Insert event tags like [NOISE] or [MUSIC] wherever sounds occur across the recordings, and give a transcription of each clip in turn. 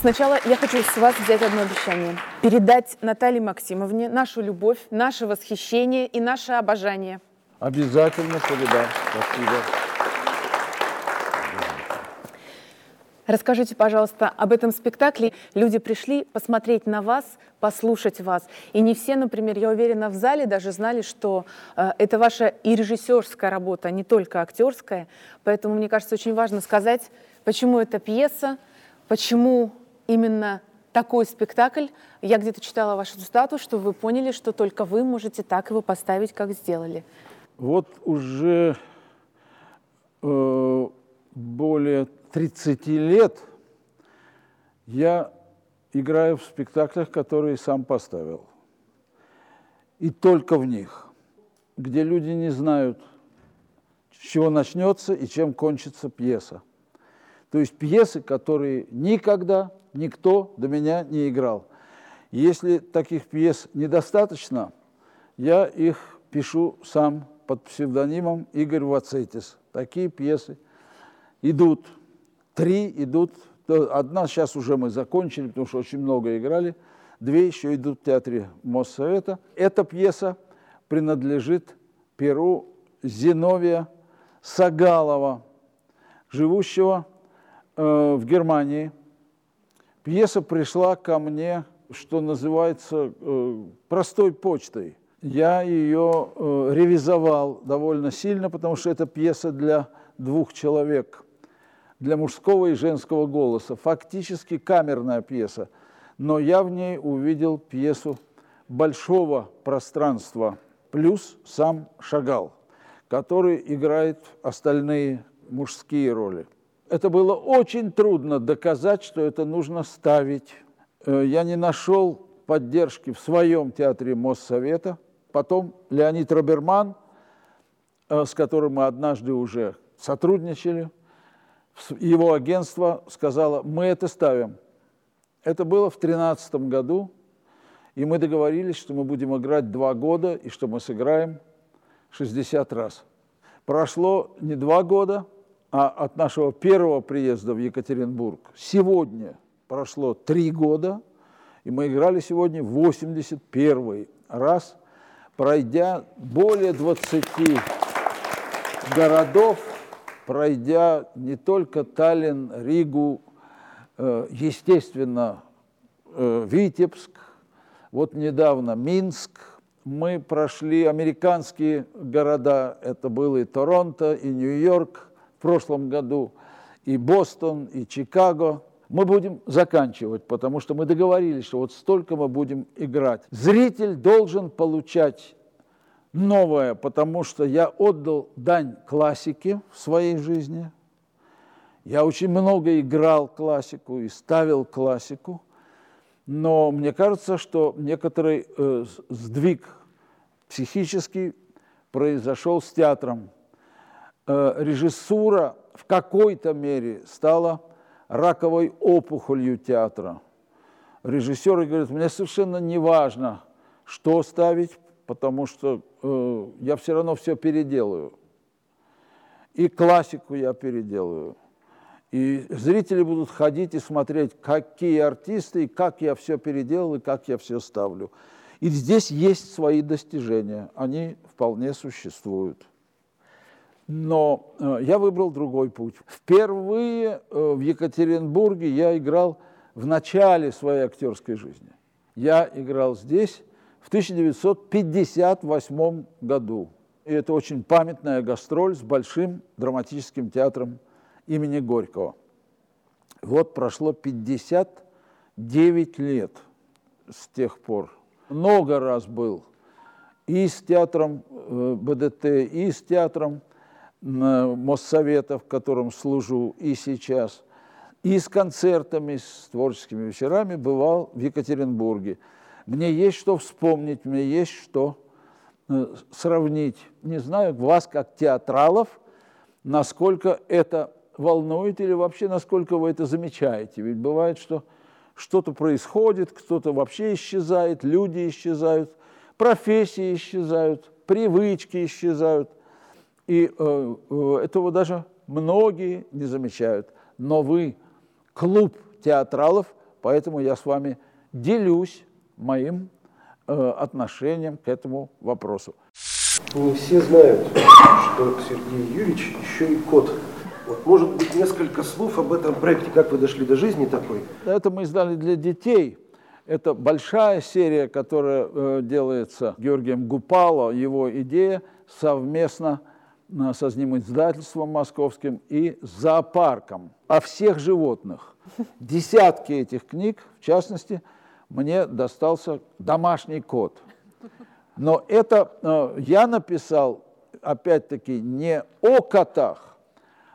Сначала я хочу с вас взять одно обещание. Передать Наталье Максимовне нашу любовь, наше восхищение и наше обожание. Обязательно передам. Спасибо. Расскажите, пожалуйста, об этом спектакле. Люди пришли посмотреть на вас, послушать вас. И не все, например, я уверена, в зале даже знали, что э, это ваша и режиссерская работа, а не только актерская. Поэтому, мне кажется, очень важно сказать, почему эта пьеса, почему именно такой спектакль. Я где-то читала вашу цитату, что вы поняли, что только вы можете так его поставить, как сделали. Вот уже э, более 30 лет я играю в спектаклях, которые сам поставил. И только в них, где люди не знают, с чего начнется и чем кончится пьеса. То есть пьесы, которые никогда никто до меня не играл. Если таких пьес недостаточно, я их пишу сам под псевдонимом Игорь Вацетис. Такие пьесы идут – Три идут, одна сейчас уже мы закончили, потому что очень много играли, две еще идут в театре Моссовета. Эта пьеса принадлежит перу Зиновия Сагалова, живущего э, в Германии. Пьеса пришла ко мне, что называется, э, простой почтой. Я ее э, ревизовал довольно сильно, потому что это пьеса для двух человек – для мужского и женского голоса. Фактически камерная пьеса. Но я в ней увидел пьесу большого пространства, плюс сам Шагал, который играет остальные мужские роли. Это было очень трудно доказать, что это нужно ставить. Э, я не нашел поддержки в своем театре Моссовета. Потом Леонид Роберман, э, с которым мы однажды уже сотрудничали – его агентство сказало, мы это ставим. Это было в 2013 году, и мы договорились, что мы будем играть два года, и что мы сыграем 60 раз. Прошло не два года, а от нашего первого приезда в Екатеринбург сегодня прошло три года, и мы играли сегодня 81 раз, пройдя более 20 городов, пройдя не только Таллин, Ригу, э, естественно, э, Витебск, вот недавно Минск, мы прошли американские города, это было и Торонто, и Нью-Йорк в прошлом году, и Бостон, и Чикаго. Мы будем заканчивать, потому что мы договорились, что вот столько мы будем играть. Зритель должен получать новое, потому что я отдал дань классике в своей жизни. Я очень много играл классику и ставил классику, но мне кажется, что некоторый э, сдвиг психический произошел с театром. Э, режиссура в какой-то мере стала раковой опухолью театра. Режиссеры говорят, мне совершенно не важно, что ставить, потому что э, я все равно все переделаю. И классику я переделаю. И зрители будут ходить и смотреть, какие артисты, и как я все переделал, и как я все ставлю. И здесь есть свои достижения, они вполне существуют. Но э, я выбрал другой путь. Впервые э, в Екатеринбурге я играл в начале своей актерской жизни. Я играл здесь в 1958 году. И это очень памятная гастроль с Большим драматическим театром имени Горького. Вот прошло 59 лет с тех пор. Много раз был и с театром э, БДТ, и с театром Моссовета, в котором служу и сейчас, и с концертами, с творческими вечерами бывал в Екатеринбурге – мне есть что вспомнить, мне есть что э, сравнить. Не знаю, вас как театралов, насколько это волнует или вообще насколько вы это замечаете. Ведь бывает, что что-то происходит, кто-то вообще исчезает, люди исчезают, профессии исчезают, привычки исчезают. И э, э, этого даже многие не замечают. Но вы, клуб театралов, поэтому я с вами делюсь моим э, отношением к этому вопросу. Не все знают, что Сергей Юрьевич еще и кот. Вот, может быть, несколько слов об этом проекте, как вы дошли до жизни такой? Это мы издали для детей. Это большая серия, которая э, делается Георгием Гупало, его идея совместно со издательством московским и зоопарком о всех животных. Десятки этих книг, в частности, мне достался домашний кот. Но это э, я написал, опять-таки, не о котах,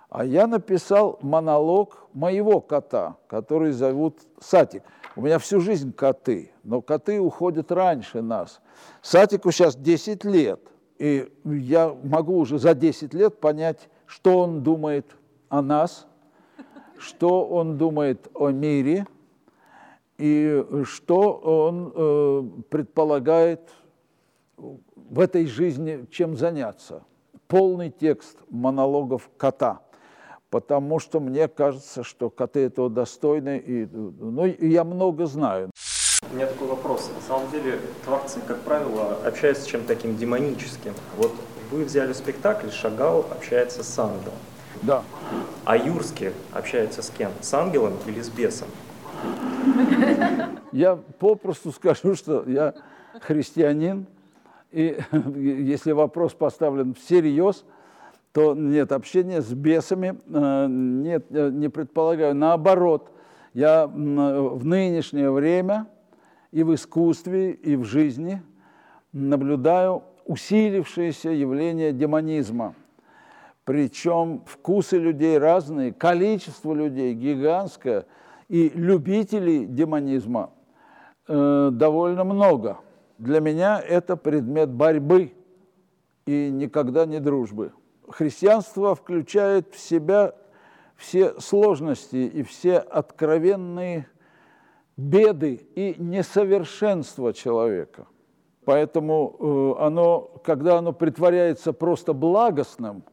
а я написал монолог моего кота, который зовут Сатик. У меня всю жизнь коты, но коты уходят раньше нас. Сатику сейчас 10 лет, и я могу уже за 10 лет понять, что он думает о нас, что он думает о мире, и что он э, предполагает в этой жизни, чем заняться. Полный текст монологов кота, потому что мне кажется, что коты этого достойны, и, ну, я много знаю. У меня такой вопрос. На самом деле творцы, как правило, общаются с чем-то таким демоническим. Вот вы взяли спектакль, Шагал общается с ангелом. Да. А Юрский общается с кем? С ангелом или с бесом? Я попросту скажу, что я христианин, и [LAUGHS] если вопрос поставлен всерьез, то нет, общения с бесами э, нет, э, не предполагаю. Наоборот, я в нынешнее время и в искусстве, и в жизни наблюдаю усилившееся явление демонизма. Причем вкусы людей разные, количество людей гигантское – и любителей демонизма э, довольно много. Для меня это предмет борьбы и никогда не дружбы. Христианство включает в себя все сложности и все откровенные беды и несовершенства человека. Поэтому э, оно, когда оно притворяется просто благостным,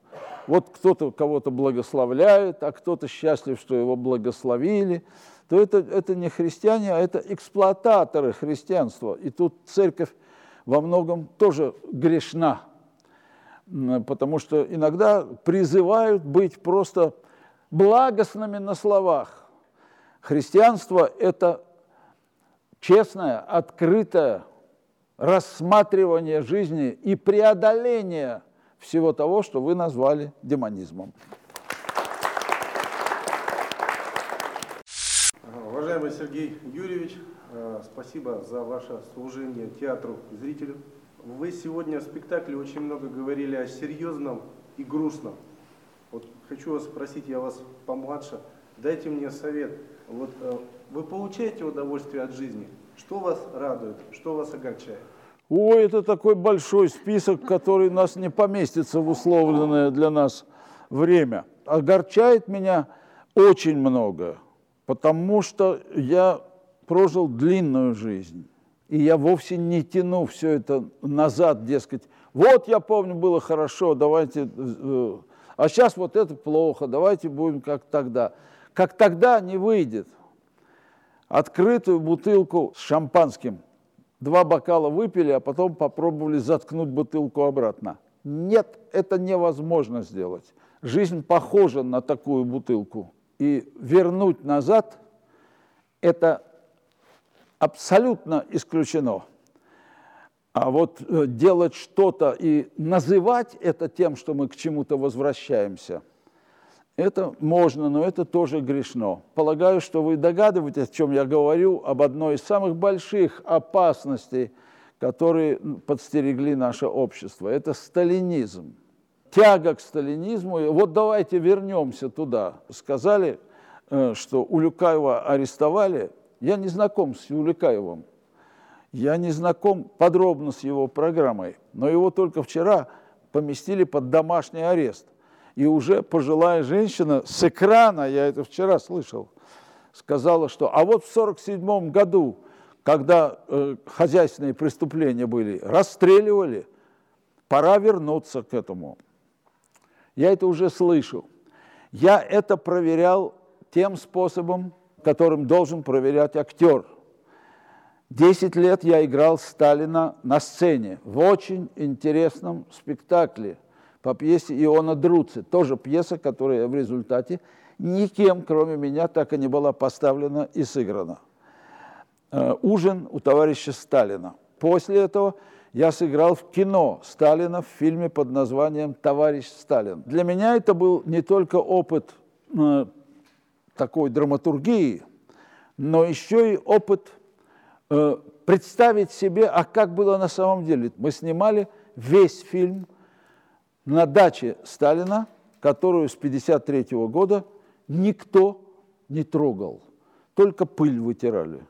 вот кто-то кого-то благословляет, а кто-то счастлив, что его благословили – то это, это не христиане, а это эксплуататоры христианства. И тут церковь во многом тоже грешна, потому что иногда призывают быть просто благостными на словах. Христианство – это честное, открытое рассматривание жизни и преодоление всего того, что вы назвали демонизмом. Уважаемый Сергей Юрьевич, э, спасибо за ваше служение театру и зрителю. Вы сегодня в спектакле очень много говорили о серьезном и грустном. Вот хочу вас спросить, я вас помладше, дайте мне совет. Вот э, вы получаете удовольствие от жизни? Что вас радует, что вас огорчает? Ой, это такой большой список, который нас не поместится в условленное для нас время. Огорчает меня очень много потому что я прожил длинную жизнь. И я вовсе не тяну все это назад, дескать, вот я помню, было хорошо, давайте, э, а сейчас вот это плохо, давайте будем как тогда. Как тогда не выйдет. Открытую бутылку с шампанским, два бокала выпили, а потом попробовали заткнуть бутылку обратно. Нет, это невозможно сделать. Жизнь похожа на такую бутылку и вернуть назад, это абсолютно исключено. А вот э, делать что-то и называть это тем, что мы к чему-то возвращаемся, это можно, но это тоже грешно. Полагаю, что вы догадываетесь, о чем я говорю, об одной из самых больших опасностей, которые подстерегли наше общество. Это сталинизм тяга к сталинизму. Вот давайте вернемся туда. Сказали, э, что Улюкаева арестовали. Я не знаком с Улюкаевым. Я не знаком подробно с его программой, но его только вчера поместили под домашний арест. И уже пожилая женщина с экрана, я это вчера слышал, сказала, что а вот в 1947 году, когда э, хозяйственные преступления были, расстреливали, пора вернуться к этому. Я это уже слышу. Я это проверял тем способом, которым должен проверять актер. Десять лет я играл Сталина на сцене в очень интересном спектакле по пьесе Иона Друци. Тоже пьеса, которая в результате никем, кроме меня, так и не была поставлена и сыграна. Э, ужин у товарища Сталина. После этого я сыграл в кино Сталина в фильме под названием «Товарищ Сталин». Для меня это был не только опыт э, такой драматургии, но еще и опыт э, представить себе, а как было на самом деле. Мы снимали весь фильм на даче Сталина, которую с 1953 года никто не трогал, только пыль вытирали.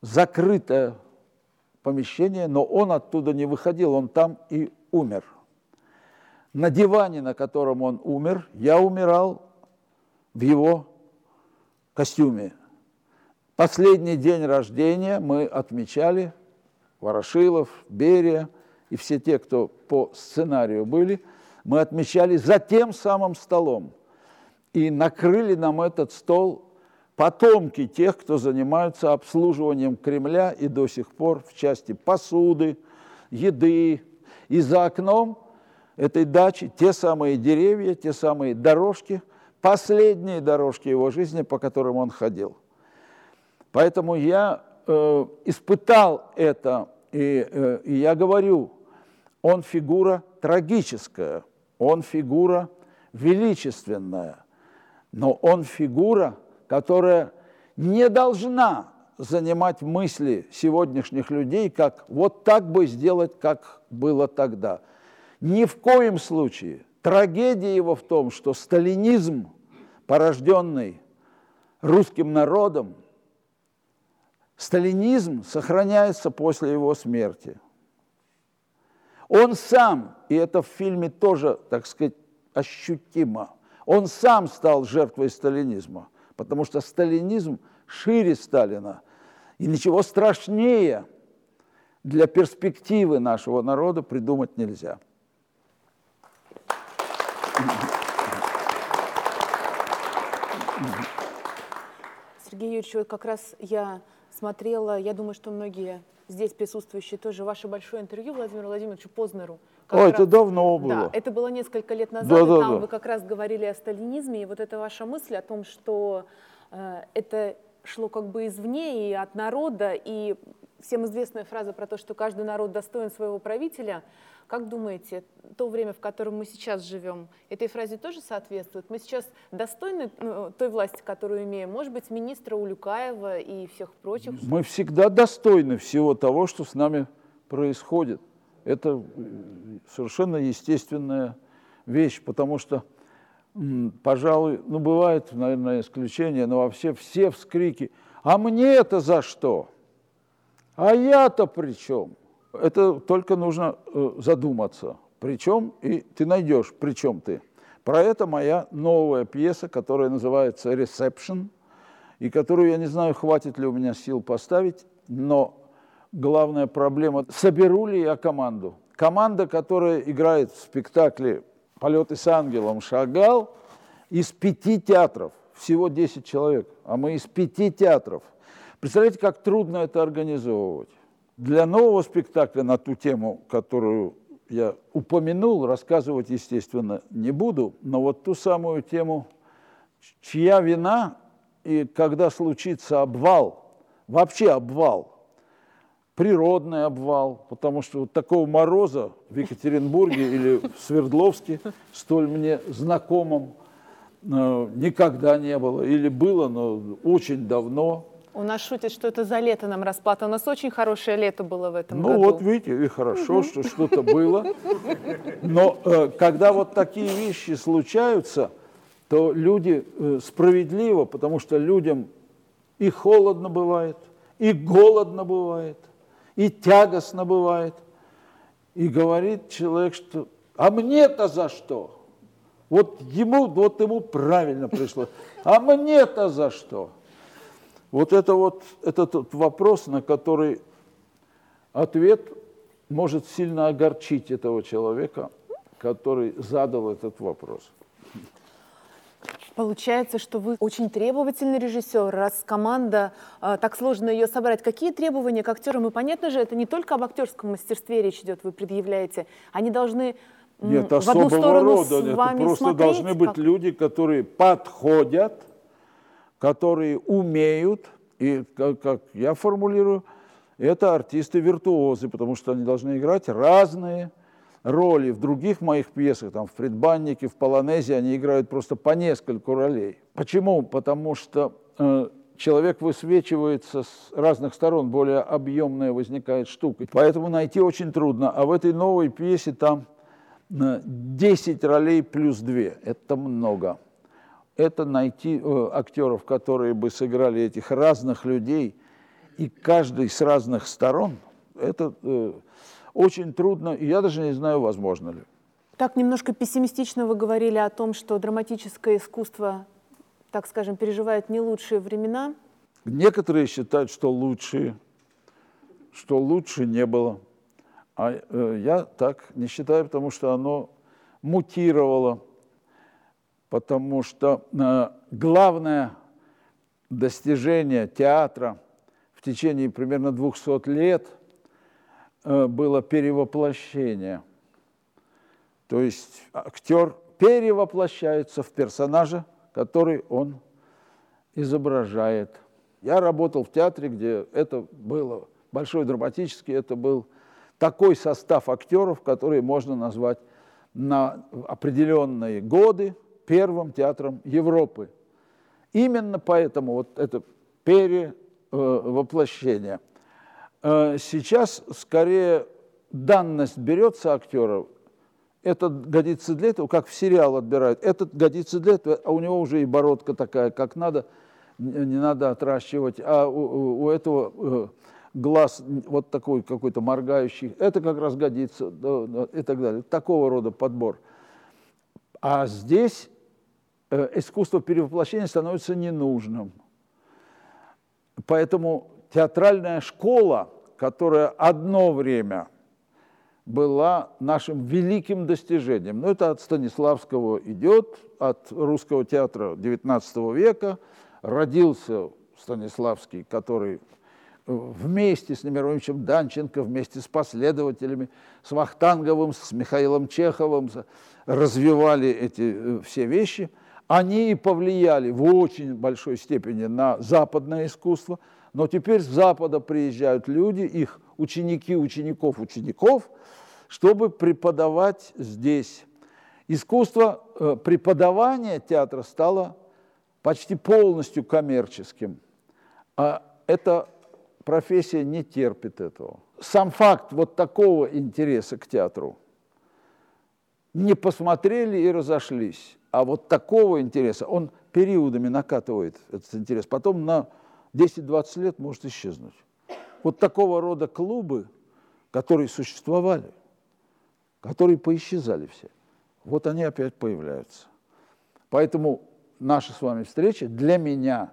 Закрытое помещение, но он оттуда не выходил, он там и умер. На диване, на котором он умер, я умирал в его костюме. Последний день рождения мы отмечали, Ворошилов, Берия и все те, кто по сценарию были, мы отмечали за тем самым столом. И накрыли нам этот стол потомки тех, кто занимаются обслуживанием Кремля и до сих пор в части посуды, еды. И за окном этой дачи те самые деревья, те самые дорожки, последние дорожки его жизни, по которым он ходил. Поэтому я э, испытал это, и, э, и я говорю, он фигура трагическая, он фигура величественная, но он фигура – которая не должна занимать мысли сегодняшних людей, как вот так бы сделать, как было тогда. Ни в коем случае. Трагедия его в том, что сталинизм, порожденный русским народом, сталинизм сохраняется после его смерти. Он сам, и это в фильме тоже, так сказать, ощутимо, он сам стал жертвой сталинизма – потому что сталинизм шире Сталина. И ничего страшнее для перспективы нашего народа придумать нельзя. Сергей Юрьевич, вот как раз я смотрела, я думаю, что многие здесь присутствующие тоже, ваше большое интервью Владимиру Владимировичу Познеру. О, раз, это давно было. Да, это было несколько лет назад, да, и да, там да. вы как раз говорили о сталинизме, и вот эта ваша мысль о том, что э, это шло как бы извне и от народа, и всем известная фраза про то, что каждый народ достоин своего правителя – как думаете, то время, в котором мы сейчас живем, этой фразе тоже соответствует? Мы сейчас достойны ну, той власти, которую имеем? Может быть, министра Улюкаева и всех прочих? Мы всегда достойны всего того, что с нами происходит. Это совершенно естественная вещь, потому что, пожалуй, ну, бывает, наверное, исключение, но вообще все вскрики «А мне это за что? А я-то при чем?» Это только нужно э, задуматься. Причем, и ты найдешь, причем ты. Про это моя новая пьеса, которая называется «Reception», и которую, я не знаю, хватит ли у меня сил поставить, но главная проблема, соберу ли я команду. Команда, которая играет в спектакле «Полеты с ангелом» «Шагал» из пяти театров, всего 10 человек, а мы из пяти театров. Представляете, как трудно это организовывать. Для нового спектакля на ту тему, которую я упомянул, рассказывать, естественно, не буду, но вот ту самую тему, чья вина и когда случится обвал, вообще обвал, природный обвал, потому что вот такого мороза в Екатеринбурге или в Свердловске, столь мне знакомым, э, никогда не было, или было, но очень давно – у нас шутят, что это за лето нам расплата. У нас очень хорошее лето было в этом ну, году. Ну вот видите, и хорошо, что что-то было. Но э, когда вот такие вещи случаются, то люди э, справедливо, потому что людям и холодно бывает, и голодно бывает, и тягостно бывает. И говорит человек, что «а мне-то за что?» Вот ему, вот ему правильно пришло. «А мне-то за что?» Вот это вот этот вопрос, на который ответ может сильно огорчить этого человека, который задал этот вопрос. Получается, что вы очень требовательный режиссер, раз команда, э, так сложно ее собрать. Какие требования к актерам? И понятно же, это не только об актерском мастерстве речь идет, вы предъявляете. Они должны Нет, в одну сторону рода. с Это вами просто смотреть, должны быть как- люди, которые подходят, которые умеют, и как, как я формулирую, это артисты-виртуозы, потому что они должны играть разные роли. В других моих пьесах, там, в «Предбаннике», в «Полонезе» они играют просто по нескольку ролей. Почему? Потому что э, человек высвечивается с разных сторон, более объемная возникает штука. Поэтому найти очень трудно. А в этой новой пьесе там э, 10 ролей плюс 2. Это много. Это найти э, актеров, которые бы сыграли этих разных людей, и каждый с разных сторон, это э, очень трудно, и я даже не знаю, возможно ли. Так немножко пессимистично вы говорили о том, что драматическое искусство, так скажем, переживает не лучшие времена. Некоторые считают, что лучше, что лучше не было. А э, я так не считаю, потому что оно мутировало, потому что э, главное достижение театра в течение примерно 200 лет э, было перевоплощение. То есть актер перевоплощается в персонажа, который он изображает. Я работал в театре, где это было большой драматический, это был такой состав актеров, который можно назвать на определенные годы первым театром Европы. Именно поэтому вот это перевоплощение. Э, Сейчас скорее данность берется актеров, этот годится для этого, как в сериал отбирают, этот годится для этого, а у него уже и бородка такая, как надо, не надо отращивать, а у, у- этого э, глаз вот такой какой-то моргающий, это как раз годится и так далее. Такого рода подбор. А здесь э, искусство перевоплощения становится ненужным. Поэтому театральная школа, которая одно время была нашим великим достижением. Но это от Станиславского идет, от русского театра XIX века. Родился Станиславский, который вместе с Немировичем Данченко, вместе с последователями, с Вахтанговым, с Михаилом Чеховым развивали эти э, все вещи. Они повлияли в очень большой степени на западное искусство, но теперь с Запада приезжают люди, их ученики учеников учеников, чтобы преподавать здесь. Искусство э, преподавания театра стало почти полностью коммерческим. А эта профессия не терпит этого. Сам факт вот такого интереса к театру не посмотрели и разошлись. А вот такого интереса, он периодами накатывает этот интерес, потом на 10-20 лет может исчезнуть. Вот такого рода клубы, которые существовали, которые поисчезали все, вот они опять появляются. Поэтому наша с вами встреча для меня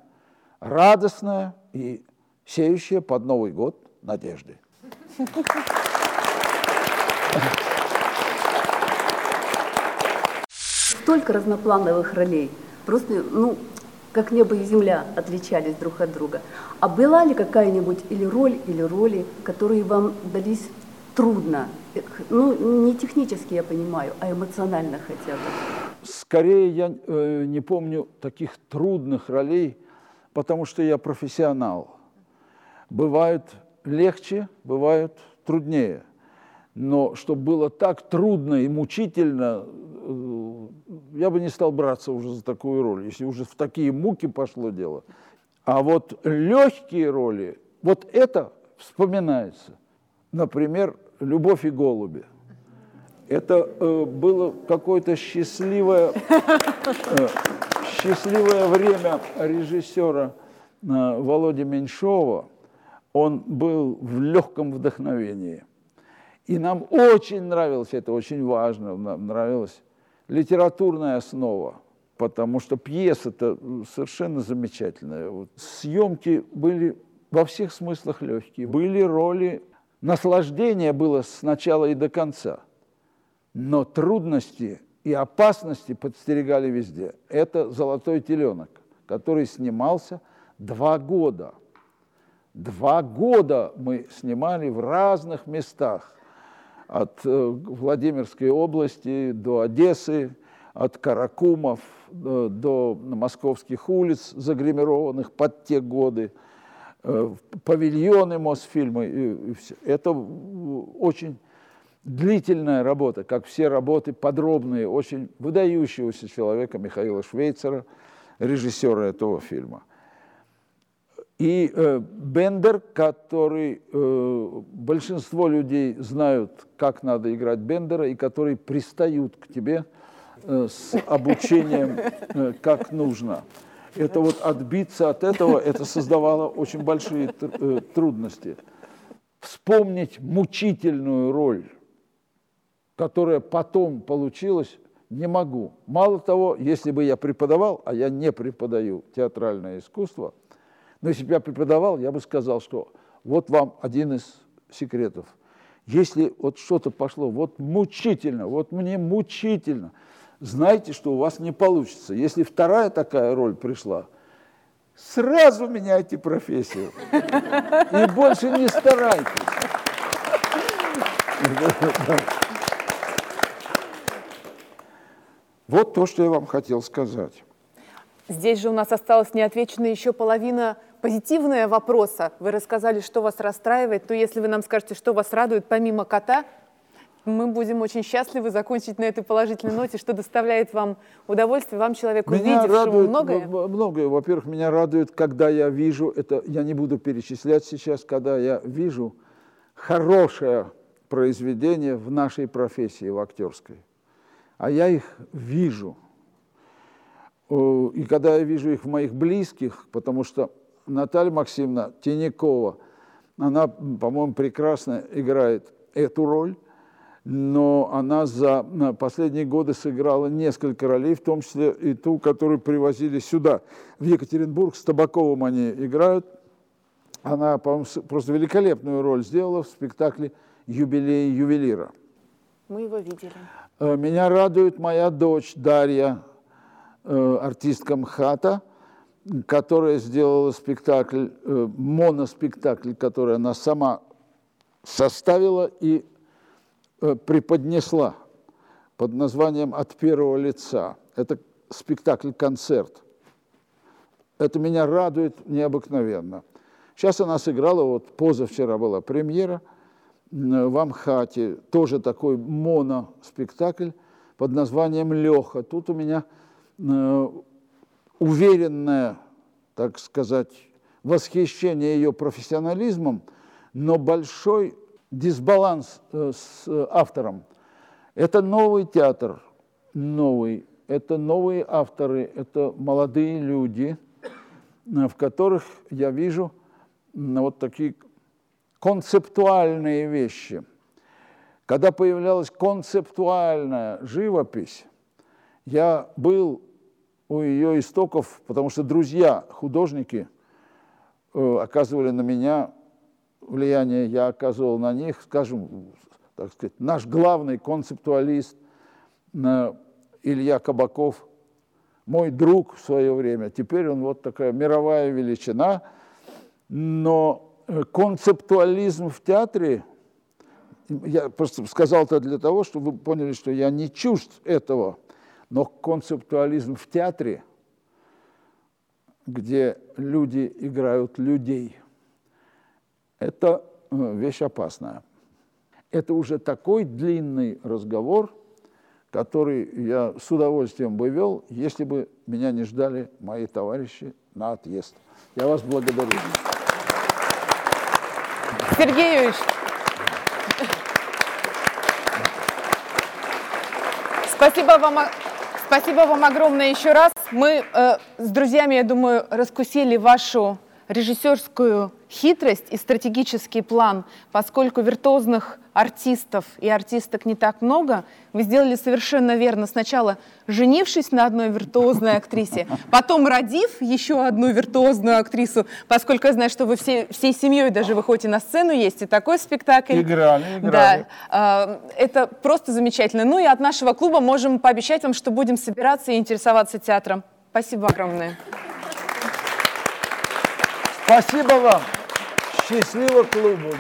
радостная и сеющая под Новый год надежды. [LAUGHS] Столько разноплановых ролей. Просто, ну, как небо и земля отличались друг от друга. А была ли какая-нибудь или роль, или роли, которые вам дались трудно? Ну, не технически, я понимаю, а эмоционально хотя бы. Скорее я э, не помню таких трудных ролей, потому что я профессионал. Бывают легче, бывают труднее. Но чтобы было так трудно и мучительно, э, я бы не стал браться уже за такую роль, если уже в такие муки пошло дело. А вот легкие роли, вот это вспоминается. Например, «Любовь и голуби». Это э, было какое-то счастливое, э, счастливое время режиссера э, Володи Меньшова. Он был в легком вдохновении. И нам очень нравилось, это очень важно, нам нравилась литературная основа, потому что пьеса-то совершенно замечательная. Вот съемки были во всех смыслах легкие. Были роли, наслаждение было с начала и до конца. Но трудности и опасности подстерегали везде. Это «Золотой теленок», который снимался два года. Два года мы снимали в разных местах. От э, Владимирской области до Одессы, от Каракумов до, до московских улиц, загримированных под те годы, э, павильоны Мосфильмы. И, и все. Это очень длительная работа, как все работы подробные, очень выдающегося человека Михаила Швейцера, режиссера этого фильма. И э, Бендер, который э, большинство людей знают, как надо играть Бендера, и которые пристают к тебе э, с обучением, э, как нужно. Это вот отбиться от этого, это создавало очень большие э, трудности. Вспомнить мучительную роль которая потом получилась, не могу. Мало того, если бы я преподавал, а я не преподаю театральное искусство, но если бы я преподавал, я бы сказал, что вот вам один из секретов. Если вот что-то пошло, вот мучительно, вот мне мучительно, знайте, что у вас не получится. Если вторая такая роль пришла, сразу меняйте профессию и больше не старайтесь. Вот то, что я вам хотел сказать. Здесь же у нас осталась неотвечена еще половина позитивного вопроса. Вы рассказали, что вас расстраивает, но если вы нам скажете, что вас радует помимо кота, мы будем очень счастливы закончить на этой положительной ноте, что доставляет вам удовольствие, вам, человеку, меня видевшему радует, многое. Многое. Во-первых, меня радует, когда я вижу, это я не буду перечислять сейчас, когда я вижу хорошее произведение в нашей профессии, в актерской а я их вижу. И когда я вижу их в моих близких, потому что Наталья Максимовна Тинякова, она, по-моему, прекрасно играет эту роль, но она за последние годы сыграла несколько ролей, в том числе и ту, которую привозили сюда, в Екатеринбург, с Табаковым они играют. Она, по-моему, просто великолепную роль сделала в спектакле «Юбилей ювелира». Мы его видели. Э, меня радует моя дочь Дарья, э, артистка МХАТа, которая сделала спектакль, э, моноспектакль, который она сама составила и преподнесла под названием «От первого лица». Это спектакль-концерт. Это меня радует необыкновенно. Сейчас она сыграла, вот позавчера была премьера – в Амхате тоже такой моноспектакль под названием «Леха». Тут у меня э, уверенное, так сказать, восхищение ее профессионализмом, но большой дисбаланс э, с автором. Это новый театр, новый, это новые авторы, это молодые люди, э, в которых я вижу вот такие концептуальные вещи. Когда появлялась концептуальная живопись, я был у ее истоков, потому что друзья, художники, э, оказывали на меня влияние, я оказывал на них, скажем, так сказать, наш главный концептуалист э, Илья Кабаков, мой друг в свое время, теперь он вот такая мировая величина, но концептуализм в театре, я просто сказал это для того, чтобы вы поняли, что я не чужд этого, но концептуализм в театре, где люди играют людей, это э, вещь опасная. Это уже такой длинный разговор, который я с удовольствием бы вел, если бы меня не ждали мои товарищи на отъезд. Я вас благодарю. Сергей Юрьевич. Спасибо вам, спасибо вам огромное еще раз. Мы э, с друзьями, я думаю, раскусили вашу режиссерскую хитрость и стратегический план, поскольку виртуозных артистов и артисток не так много, вы сделали совершенно верно. Сначала женившись на одной виртуозной актрисе, потом родив еще одну виртуозную актрису, поскольку я знаю, что вы все, всей семьей даже выходите на сцену, есть и такой спектакль. Играли, играли. Да, это просто замечательно. Ну и от нашего клуба можем пообещать вам, что будем собираться и интересоваться театром. Спасибо огромное. Спасибо вам. Счастливо клубу.